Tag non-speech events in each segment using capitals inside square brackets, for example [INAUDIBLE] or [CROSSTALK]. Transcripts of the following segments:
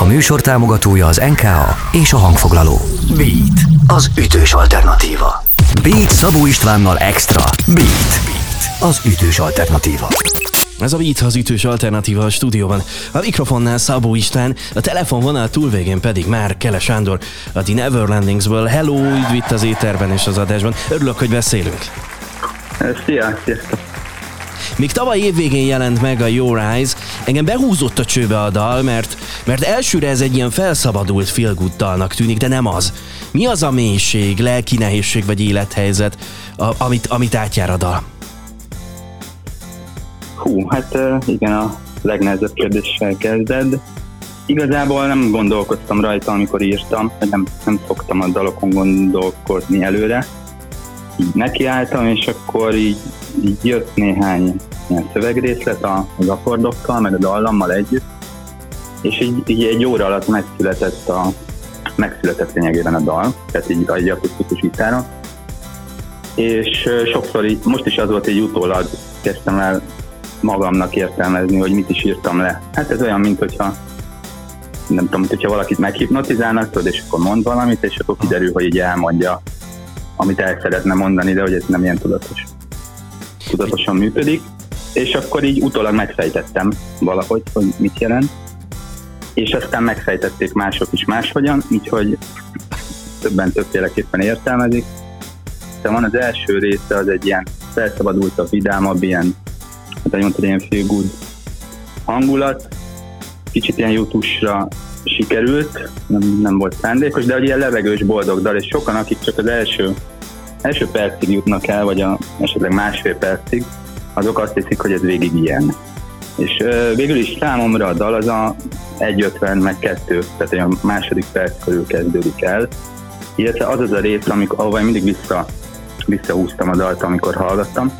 A műsor támogatója az NKA és a hangfoglaló. Beat, az ütős alternatíva. Beat Szabó Istvánnal Extra. Beat, az ütős alternatíva. Ez a Beat az ütős alternatíva a stúdióban. A mikrofonnál Szabó István, a telefonvonal túlvégén pedig már Kele Sándor, a The Neverlandingsből. Hello, üdv itt az éterben és az adásban. Örülök, hogy beszélünk. Szia, sziasztok. Még tavaly évvégén jelent meg a Your Eyes, engem behúzott a csőbe a dal, mert, mert elsőre ez egy ilyen felszabadult feel tűnik, de nem az. Mi az a mélység, lelki nehézség vagy élethelyzet, a, amit, amit átjár a dal? Hú, hát igen, a legnehezebb kérdéssel kezded. Igazából nem gondolkoztam rajta, amikor írtam, nem, nem szoktam a dalokon gondolkozni előre. Így nekiálltam, és akkor így, így jött néhány ilyen szövegrészlet az akkordokkal, meg a dallammal együtt, és így, így egy óra alatt megszületett a megszületett lényegében a dal, tehát így egy akusztikus gitáron. És sokszor így, most is az volt, hogy utólag kezdtem el magamnak értelmezni, hogy mit is írtam le. Hát ez olyan, mint hogyha nem tudom, hogyha valakit meghipnotizálnak, tudod, és akkor mond valamit, és akkor kiderül, hogy így elmondja, amit el szeretne mondani, de hogy ez nem ilyen tudatos. Tudatosan működik, és akkor így utólag megfejtettem valahogy, hogy mit jelent, és aztán megfejtették mások is máshogyan, úgyhogy többen többféleképpen értelmezik. De van az első része, az egy ilyen felszabadult a vidámabb, ilyen hát mondtad, ilyen feel good hangulat, kicsit ilyen jutusra sikerült, nem, nem volt szándékos, de hogy ilyen levegős boldog dal, és sokan, akik csak az első, első percig jutnak el, vagy a, esetleg másfél percig, azok azt hiszik, hogy ez végig ilyen. És ö, végül is számomra a dal az a 1.50 meg 2, tehát a második perc körül kezdődik el, illetve az az a rész, amikor, ahova mindig vissza, visszahúztam a dalt, amikor hallgattam,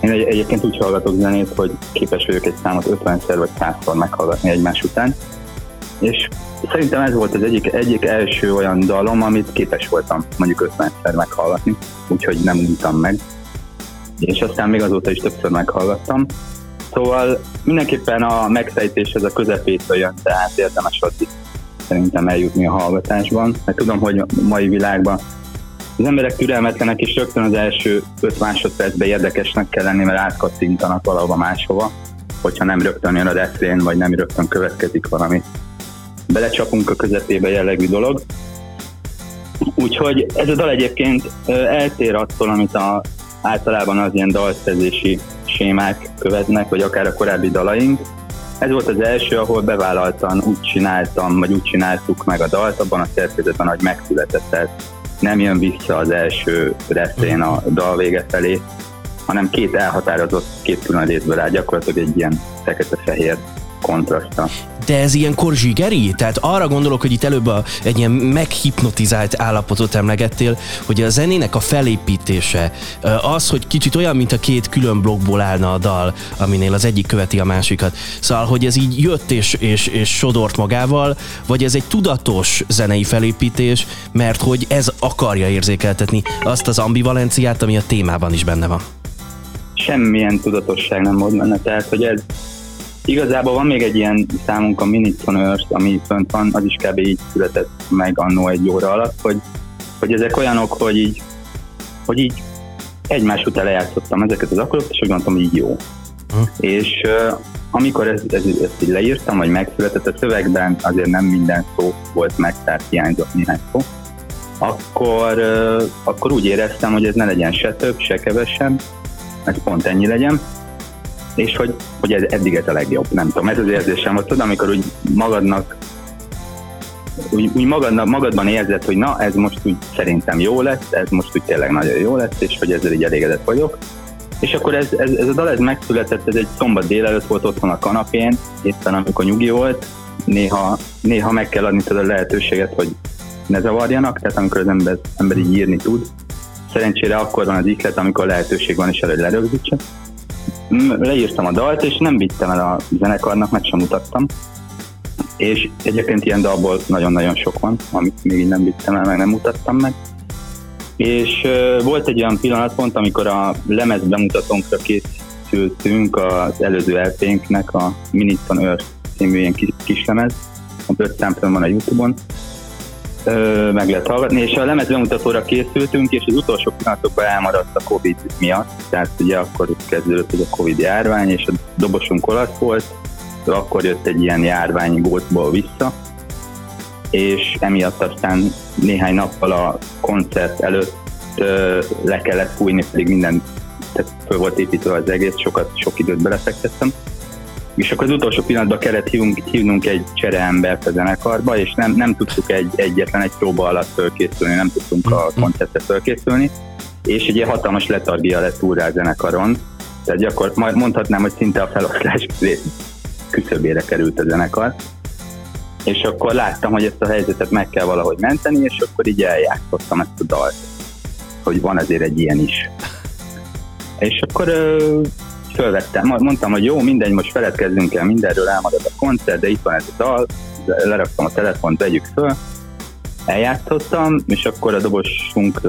én egy, egyébként úgy hallgatok zenét, hogy képes vagyok egy számot 50-szer vagy 100-szor meghallgatni egymás után, és szerintem ez volt az egyik, egyik első olyan dalom, amit képes voltam mondjuk 50-szer meghallgatni, úgyhogy nem untam meg. És aztán még azóta is többször meghallgattam. Szóval mindenképpen a megfejtés az a közepétől jön, tehát érdemes addig szerintem eljutni a hallgatásban, mert tudom, hogy a mai világban az emberek türelmetlenek, és rögtön az első 5 másodpercben érdekesnek kell lenni, mert átkattintanak valahova máshova, hogyha nem rögtön jön a refrén, vagy nem rögtön következik valami. Belecsapunk a közepébe jellegű dolog. Úgyhogy ez a dal egyébként eltér attól, amit a, általában az ilyen dalszerzési sémák követnek, vagy akár a korábbi dalaink. Ez volt az első, ahol bevállaltan úgy csináltam, vagy úgy csináltuk meg a dalt abban a szerkezetben, hogy megszületett. Tehát nem jön vissza az első refrén a dal vége felé, hanem két elhatározott, két külön részből áll, gyakorlatilag egy ilyen fekete-fehér kontraszta. De ez ilyen korzsigeri? Tehát arra gondolok, hogy itt előbb a, egy ilyen meghipnotizált állapotot emlegettél, hogy a zenének a felépítése, az, hogy kicsit olyan, mint a két külön blokkból állna a dal, aminél az egyik követi a másikat. Szóval, hogy ez így jött és, és, és sodort magával, vagy ez egy tudatos zenei felépítés, mert hogy ez akarja érzékeltetni azt az ambivalenciát, ami a témában is benne van. Semmilyen tudatosság nem volt benne, tehát hogy ez Igazából van még egy ilyen számunk a Minutes on Earth, ami fönt van, az is kb. így született meg annó egy óra alatt, hogy, hogy ezek olyanok, hogy így, hogy így egymás után lejátszottam ezeket az akkorokat, és úgy gondoltam, hogy így jó. Hm. És uh, amikor ez, ez, ezt így leírtam, vagy megszületett a szövegben, azért nem minden szó volt meg, tehát hiányzott néhány szó, akkor, uh, akkor úgy éreztem, hogy ez ne legyen se több, se kevesebb, ez pont ennyi legyen, és hogy, hogy ez, eddig ez a legjobb. Nem tudom, ez az érzésem, hogy tudom, amikor úgy magadnak úgy, úgy magadnak, magadban érzed, hogy na, ez most úgy szerintem jó lesz, ez most úgy tényleg nagyon jó lesz, és hogy ezzel így elégedett vagyok. És akkor ez, ez, ez a dal ez megszületett, ez egy szombat délelőtt volt otthon a kanapén, éppen amikor nyugi volt, néha, néha meg kell adni a lehetőséget, hogy ne zavarjanak, tehát amikor az ember, ember így írni tud. Szerencsére akkor van az ihlet, amikor lehetőség van is előtt lerögzítse leírtam a dalt, és nem vittem el a zenekarnak, meg sem mutattam. És egyébként ilyen dalból nagyon-nagyon sok van, amit még nem vittem el, meg nem mutattam meg. És uh, volt egy olyan pillanatpont, amikor a lemez bemutatónkra készültünk az előző lp a Minutes on Earth című ilyen kis, kis lemez, pont öt van a Youtube-on, meg lehet hallgatni, és a lemez bemutatóra készültünk, és az utolsó pillanatokban elmaradt a Covid miatt, tehát ugye akkor kezdődött ez a Covid járvány, és a dobosunk olasz volt, akkor jött egy ilyen járvány gótból vissza, és emiatt aztán néhány nappal a koncert előtt ö, le kellett fújni, pedig minden tehát föl volt építve az egész, sokat, sok időt belefektettem. És akkor az utolsó pillanatban kellett hívnunk, hívnunk egy csereembert a zenekarba, és nem, nem tudtuk egy, egyetlen egy próba alatt fölkészülni, nem tudtunk a mhm. koncertre fölkészülni, és egy ilyen hatalmas letargia lett úrrá a zenekaron, tehát gyakor, majd mondhatnám, hogy szinte a feloszlás [LAUGHS] küszöbére került a zenekar, és akkor láttam, hogy ezt a helyzetet meg kell valahogy menteni, és akkor így eljátszottam ezt a dalt, hogy van azért egy ilyen is. És akkor fölvettem, mondtam, hogy jó, mindegy, most feledkezzünk el mindenről, elmarad a koncert, de itt van ez a dal, leraktam a telefont, vegyük föl, eljátszottam, és akkor a dobosunk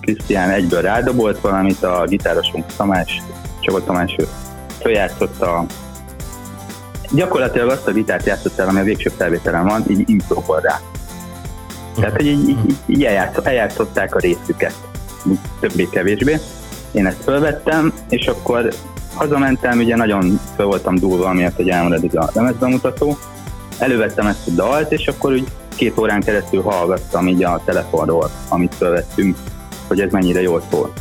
Krisztián egyből rádobolt valamit, a gitárosunk Tamás, Csaba Tamás följátszott a gyakorlatilag azt a gitárt játszott el, ami a végső felvételen van, így improval rá. Tehát, hogy így, így, így eljátszották a részüket, többé-kevésbé. Én ezt fölvettem, és akkor hazamentem, ugye nagyon fel voltam dúlva, amiatt, hogy elmarad a lemezbemutató. Elővettem ezt a dalt, és akkor úgy két órán keresztül hallgattam így a telefonról, amit fölvettünk, hogy ez mennyire jól szól.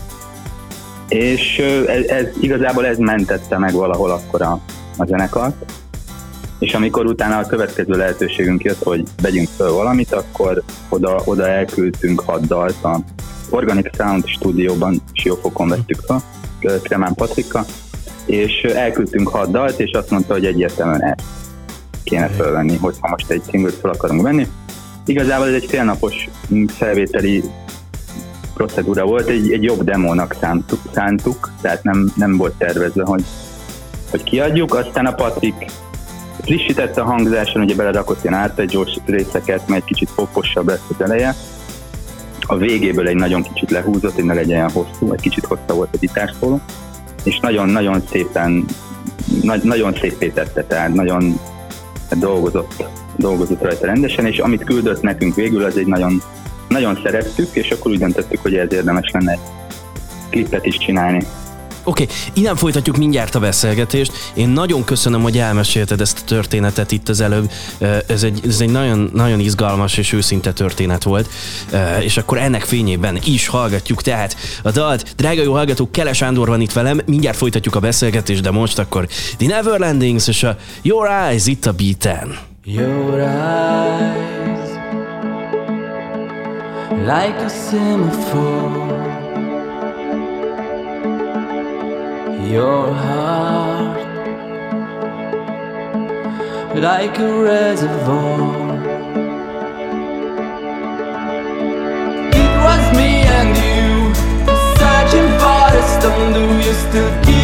És ez, ez igazából ez mentette meg valahol akkor a, a zenekart. És amikor utána a következő lehetőségünk jött, hogy vegyünk föl valamit, akkor oda, oda elküldtünk hat dalt a Organic Sound stúdióban, Siófokon vettük fel, Kremán Patrika, és elküldtünk hat dalt, és azt mondta, hogy egyértelműen ezt kéne fölvenni, hogyha most egy singlet fel akarunk venni. Igazából ez egy félnapos felvételi procedúra volt, egy, egy jobb demónak szántuk, szántuk tehát nem, nem volt tervezve, hogy, hogy kiadjuk, aztán a Patrik frissítette a hangzáson, ugye beledakott ilyen ártegyós részeket, mert egy kicsit poposabb lesz az eleje, a végéből egy nagyon kicsit lehúzott, hogy ne legyen olyan hosszú, egy kicsit hosszabb volt a gitárszóló, és nagyon-nagyon szépen, nagy, nagyon szép tette, tehát nagyon dolgozott, dolgozott rajta rendesen, és amit küldött nekünk végül, az egy nagyon, nagyon szerettük, és akkor úgy döntöttük, hogy ez érdemes lenne klipet is csinálni. Oké, okay, innen folytatjuk mindjárt a beszélgetést. Én nagyon köszönöm, hogy elmesélted ezt a történetet itt az előbb. Ez egy, ez egy nagyon, nagyon izgalmas és őszinte történet volt. És akkor ennek fényében is hallgatjuk tehát a dalt. Drága jó hallgatók, Keles Ándor van itt velem, mindjárt folytatjuk a beszélgetést, de most akkor The Neverlandings és a Your Eyes itt a beaten. Your eyes Like a semaphore your heart like a reservoir. It was me and you searching for a stone. Do you still keep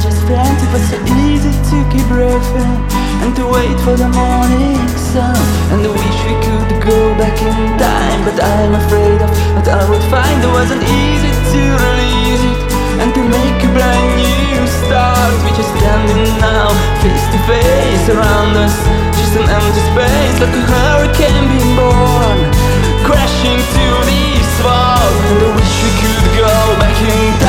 just friends It was so easy to keep breathing And to wait for the morning sun. And I wish we could go back in time But I'm afraid of what I would find. It wasn't easy to release it And to make a brand new start. We're just standing now face to face around us Just an empty space like a hurricane being born Crashing to this wall. And I wish we could go back in time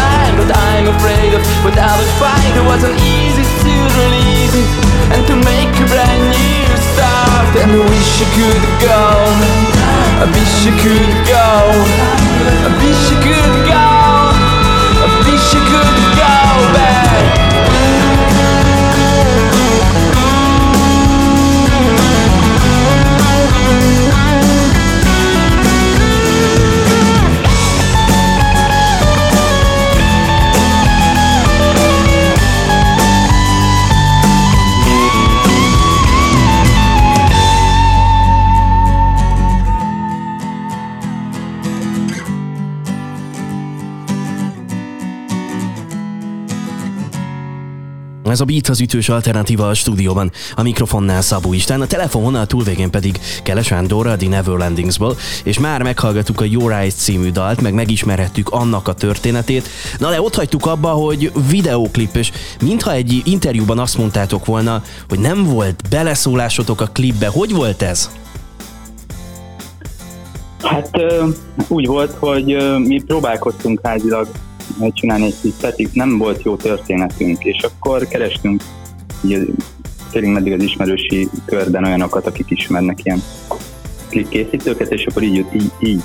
afraid of I would find It wasn't easy to release it And to make a brand new start. And I wish I could go I wish I could go I wish I Ez a Beat az ütős alternatíva a stúdióban. A mikrofonnál Szabó István, a telefononál túlvégén pedig Keles Andorra, a The Neverlandingsból, és már meghallgattuk a Your Eyes című dalt, meg megismerhettük annak a történetét. Na de ott hagytuk abba, hogy videóklip, és mintha egy interjúban azt mondtátok volna, hogy nem volt beleszólásotok a klipbe. Hogy volt ez? Hát úgy volt, hogy mi próbálkoztunk házilag csinálni egy itt nem volt jó történetünk, és akkor kerestünk ugye, tényleg meddig az ismerősi körben olyanokat, akik ismernek ilyen klipkészítőket, és akkor így, így, így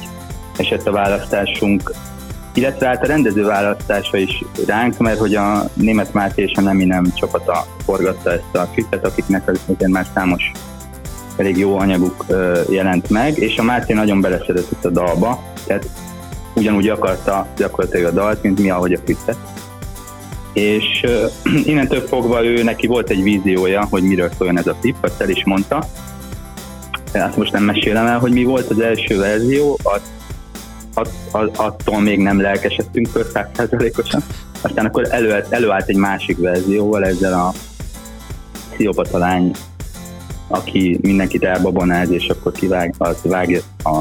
esett a választásunk, illetve hát a rendező választása is ránk, mert hogy a német Máté és a Nemi nem csapata forgatta ezt a klipet, akiknek azért már számos elég jó anyaguk jelent meg, és a Máté nagyon beleszeretett a dalba, tehát ugyanúgy akarta gyakorlatilag a dalt, mint mi, ahogy a klipet. És ö, [CLEARS THROAT] innentől fogva ő neki volt egy víziója, hogy miről szóljon ez a klip, azt el is mondta. Azt most nem mesélem el, hogy mi volt az első verzió, att, att, att, attól még nem lelkesedtünk föl százszerzalékosan. Aztán akkor elő, előállt egy másik verzióval, ezzel a pszichopata lány aki mindenkit elbabonáz, és akkor kivág, az vágja a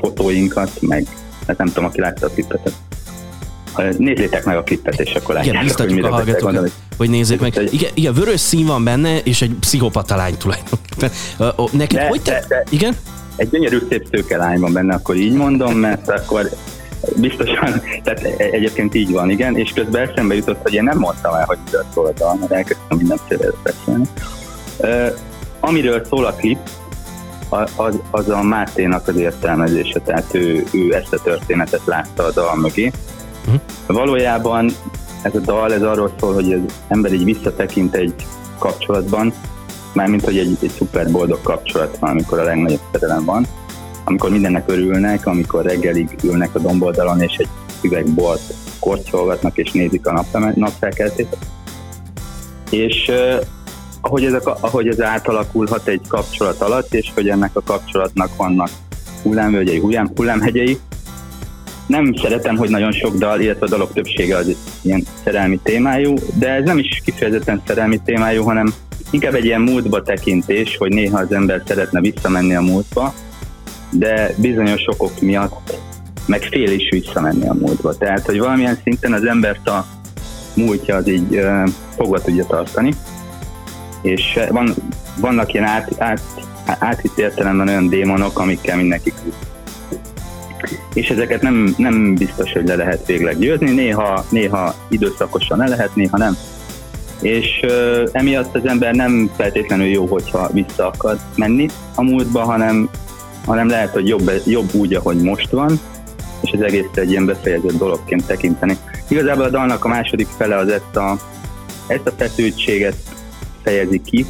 fotóinkat, meg hát nem tudom, aki látta a klippet. Nézzétek meg a klippet, és akkor látjátok, Igen, biztatjuk a hallgatókat, hogy nézzék meg. Egy- Igen, igen, vörös szín van benne, és egy pszichopata lány tulajdonképpen. Neked De- hogy te... de- de- Igen? Egy gyönyörű szép szőke lány van benne, akkor így mondom, mert akkor biztosan, tehát e- egyébként így van, igen, és közben eszembe jutott, hogy én nem mondtam el, hogy miről szól a dal, mert elkezdtem mindenféle beszélni. Ö, amiről szól a klip, az, az a Máténak az értelmezése, tehát ő, ő ezt a történetet látta a dal mögé. Mhm. Valójában ez a dal ez arról szól, hogy az ember így visszatekint egy kapcsolatban, mármint, hogy egy, egy szuper boldog kapcsolat van, amikor a legnagyobb szerelem van, amikor mindennek örülnek, amikor reggelig ülnek a domboldalon, és egy üveg bort kortyolgatnak, és nézik a napfelkeltét. És ahogy, ez a, ahogy ez átalakulhat egy kapcsolat alatt, és hogy ennek a kapcsolatnak vannak hullámvölgyei, hullám, hullámhegyei, nem szeretem, hogy nagyon sok dal, illetve a dalok többsége az ilyen szerelmi témájú, de ez nem is kifejezetten szerelmi témájú, hanem inkább egy ilyen múltba tekintés, hogy néha az ember szeretne visszamenni a múltba, de bizonyos okok miatt meg fél is visszamenni a múltba. Tehát, hogy valamilyen szinten az embert a múltja az így uh, fogva tudja tartani, és eh, van, vannak ilyen át, át, áthitt értelemben olyan démonok, amikkel mindenki küzd. És ezeket nem, nem biztos, hogy le lehet végleg győzni, néha, néha időszakosan le lehet, néha nem. És uh, emiatt az ember nem feltétlenül jó, hogyha vissza akar menni a múltba, hanem, hanem lehet, hogy jobb, jobb úgy, ahogy most van, és az egész egy ilyen befejezett dologként tekinteni. Igazából a dalnak a második fele az ezt a, ezt a feszültséget fejezi ki.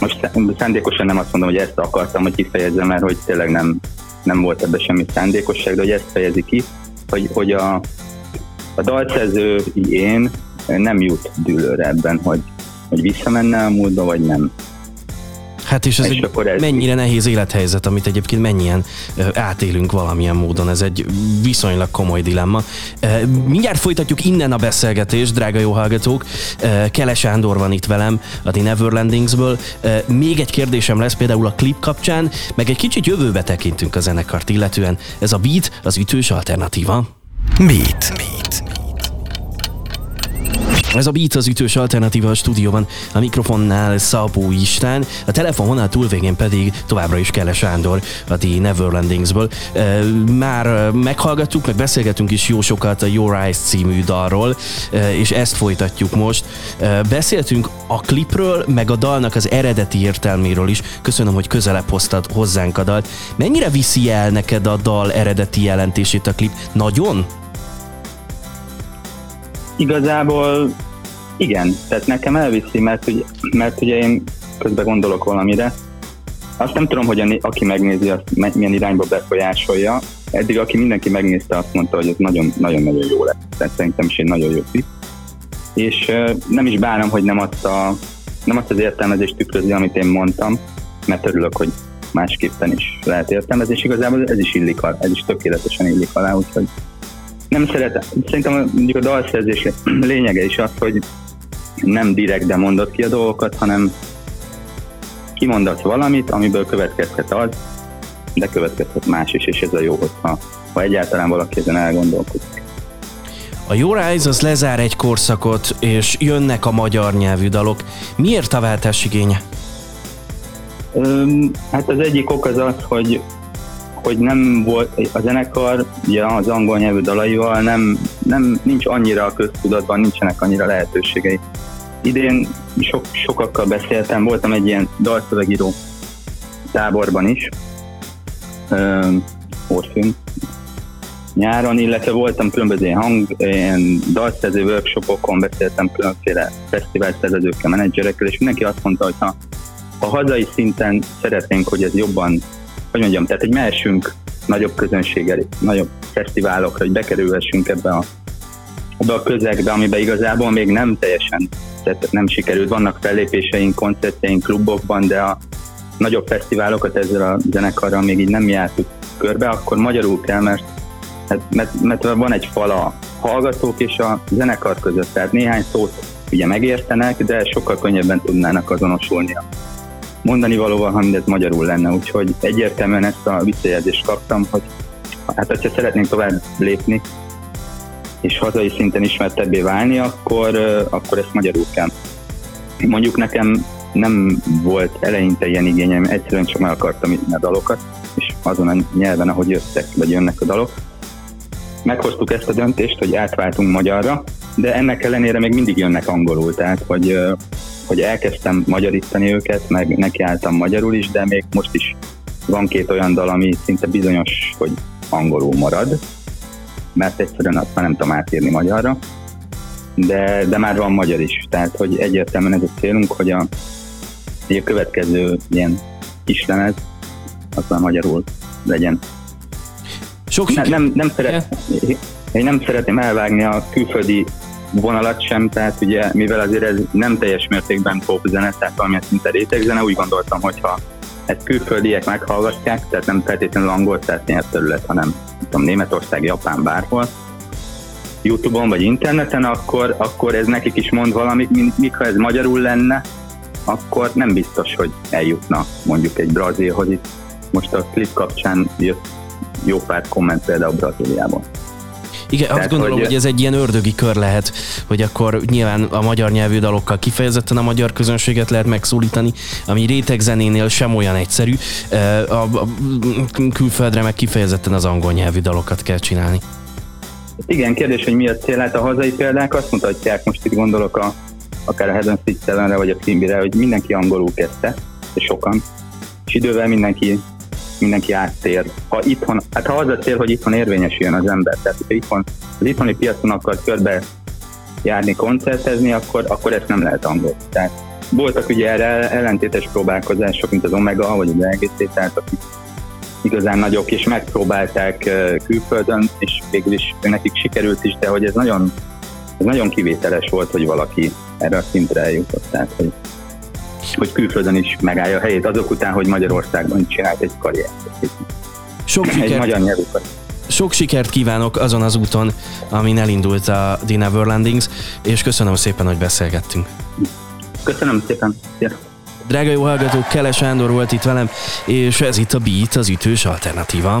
Most szá- szándékosan nem azt mondom, hogy ezt akartam, hogy kifejezzem, mert hogy tényleg nem, nem volt ebben semmi szándékosság, de hogy ezt fejezi ki, hogy, hogy a, a dalszerző én nem jut dűlőre ebben, hogy, hogy visszamenne a múltba, vagy nem. Hát és ez És egy akkor ez- mennyire nehéz élethelyzet, amit egyébként mennyien átélünk valamilyen módon. Ez egy viszonylag komoly dilemma. Mindjárt folytatjuk innen a beszélgetést, drága jó hallgatók. Kele Sándor van itt velem, a The Neverlandingsből. Még egy kérdésem lesz például a klip kapcsán, meg egy kicsit jövőbe tekintünk a zenekart illetően. Ez a beat az ütős alternatíva. Beat. Beat. Ez a Beat az ütős alternatíva a stúdióban, a mikrofonnál Szabó István, a telefonvonal túlvégén pedig továbbra is Kele Sándor, a The Neverlandingsből. Már meghallgattuk, meg beszélgetünk is jó sokat a Your Eyes című dalról, és ezt folytatjuk most. Beszéltünk a klipről, meg a dalnak az eredeti értelméről is. Köszönöm, hogy közelebb hoztad hozzánk a dalt. Mennyire viszi el neked a dal eredeti jelentését a klip? Nagyon? Igazából igen, tehát nekem elviszi, mert, ugye, mert ugye én közben gondolok valamire. Azt nem tudom, hogy a, aki megnézi, azt milyen irányba befolyásolja. Eddig, aki mindenki megnézte, azt mondta, hogy ez nagyon-nagyon jó lett. Tehát szerintem is egy nagyon jó klip. És nem is bánom, hogy nem azt, a, nem azt az értelmezést tükrözi, amit én mondtam, mert örülök, hogy másképpen is lehet értelmezni, és igazából ez is illik ez is tökéletesen illik alá, úgyhogy nem szeretem, szerintem mondjuk a dalszerzés lényege is az, hogy nem direkt de mondod ki a dolgokat, hanem kimondasz valamit, amiből következhet az, de következhet más is, és ez a jó, hogyha, ha egyáltalán valaki ezen elgondolkodik. A Your Eyes az lezár egy korszakot, és jönnek a magyar nyelvű dalok. Miért a váltás igénye? Hát az egyik ok az az, hogy hogy nem volt a zenekar ja, az angol nyelvű dalaival nem, nem, nincs annyira a köztudatban, nincsenek annyira lehetőségei. Idén sok, sokakkal beszéltem, voltam egy ilyen dalszövegíró táborban is, Orfűn, nyáron, illetve voltam különböző hang, ilyen dalszerző workshopokon, beszéltem különféle fesztiválszervezőkkel, menedzserekkel, és mindenki azt mondta, hogy ha, ha hazai szinten szeretnénk, hogy ez jobban, hogy mondjam, tehát egy mehessünk nagyobb közönséggel, nagyobb fesztiválokra, hogy bekerülhessünk ebbe a, ebbe a közegbe, amiben igazából még nem teljesen, tehát nem sikerült. Vannak fellépéseink, koncertjeink klubokban, de a nagyobb fesztiválokat ezzel a zenekarral még így nem jártuk körbe, akkor magyarul kell, mert, mert, mert van egy fal a hallgatók és a zenekar között, tehát néhány szót ugye megértenek, de sokkal könnyebben tudnának azonosulni a mondani valóval, ha mindez magyarul lenne, úgyhogy egyértelműen ezt a visszajelzést kaptam, hogy hát hogyha szeretnénk tovább lépni, és hazai szinten ismertebbé válni, akkor, akkor ezt magyarul kell. Mondjuk nekem nem volt eleinte ilyen igényem, egyszerűen csak meg akartam írni a dalokat, és azon a nyelven, ahogy jöttek, vagy jönnek a dalok. Meghoztuk ezt a döntést, hogy átváltunk magyarra, de ennek ellenére még mindig jönnek angolul, tehát hogy, hogy elkezdtem magyarítani őket, meg nekiálltam magyarul is, de még most is van két olyan dal, ami szinte bizonyos, hogy angolul marad, mert egyszerűen azt már nem tudom átírni magyarra, de, de már van magyar is, tehát hogy egyértelműen ez a célunk, hogy a, hogy a következő ilyen kislemez az már magyarul legyen. Sok Ne, nem, nem, szeret, én nem szeretném elvágni a külföldi vonalat sem, tehát ugye, mivel azért ez nem teljes mértékben pop zene, tehát valamilyen szinte rétegzene, úgy gondoltam, hogyha ezt külföldiek meghallgatják, tehát nem feltétlenül angol, tehát nyelvterület, hanem tudom, Németország, Japán, bárhol, Youtube-on vagy interneten, akkor, akkor ez nekik is mond valamit, míg ha ez magyarul lenne, akkor nem biztos, hogy eljutna mondjuk egy brazilhoz. Itt most a klip kapcsán jött jó pár komment például Brazíliában. Igen, azt gondolom, hogy... hogy ez egy ilyen ördögi kör lehet, hogy akkor nyilván a magyar nyelvű dalokkal kifejezetten a magyar közönséget lehet megszólítani, ami rétegzenénél sem olyan egyszerű, a, a külföldre meg kifejezetten az angol nyelvű dalokat kell csinálni. Igen, kérdés, hogy mi a cél. Hát a hazai példák azt mutatják, most itt gondolok a, akár a Heaven Six vagy a Fimbire, hogy mindenki angolul kezdte, és sokan, és idővel mindenki mindenki áttér. Ha itthon, hát ha az a cél, hogy itthon érvényesüljön az ember, tehát ha itthon, az itthoni piacon akar körbe járni, koncertezni, akkor, akkor ezt nem lehet angol. Tehát voltak ugye erre ellentétes próbálkozások, mint az Omega, vagy az LGT, tehát akik igazán nagyok, és megpróbálták külföldön, és végül is nekik sikerült is, de hogy ez nagyon, ez nagyon kivételes volt, hogy valaki erre a szintre eljutott. Tehát, hogy hogy külföldön is megállja a helyét, azok után, hogy Magyarországban csinált egy karriert. Sok Egy sikert, magyar nyelvű karriert. sok sikert kívánok azon az úton, amin elindult a The Neverlandings, és köszönöm szépen, hogy beszélgettünk. Köszönöm szépen. Szia. Drága jó hallgatók, Kele Sándor volt itt velem, és ez itt a Beat, az ütős alternatíva.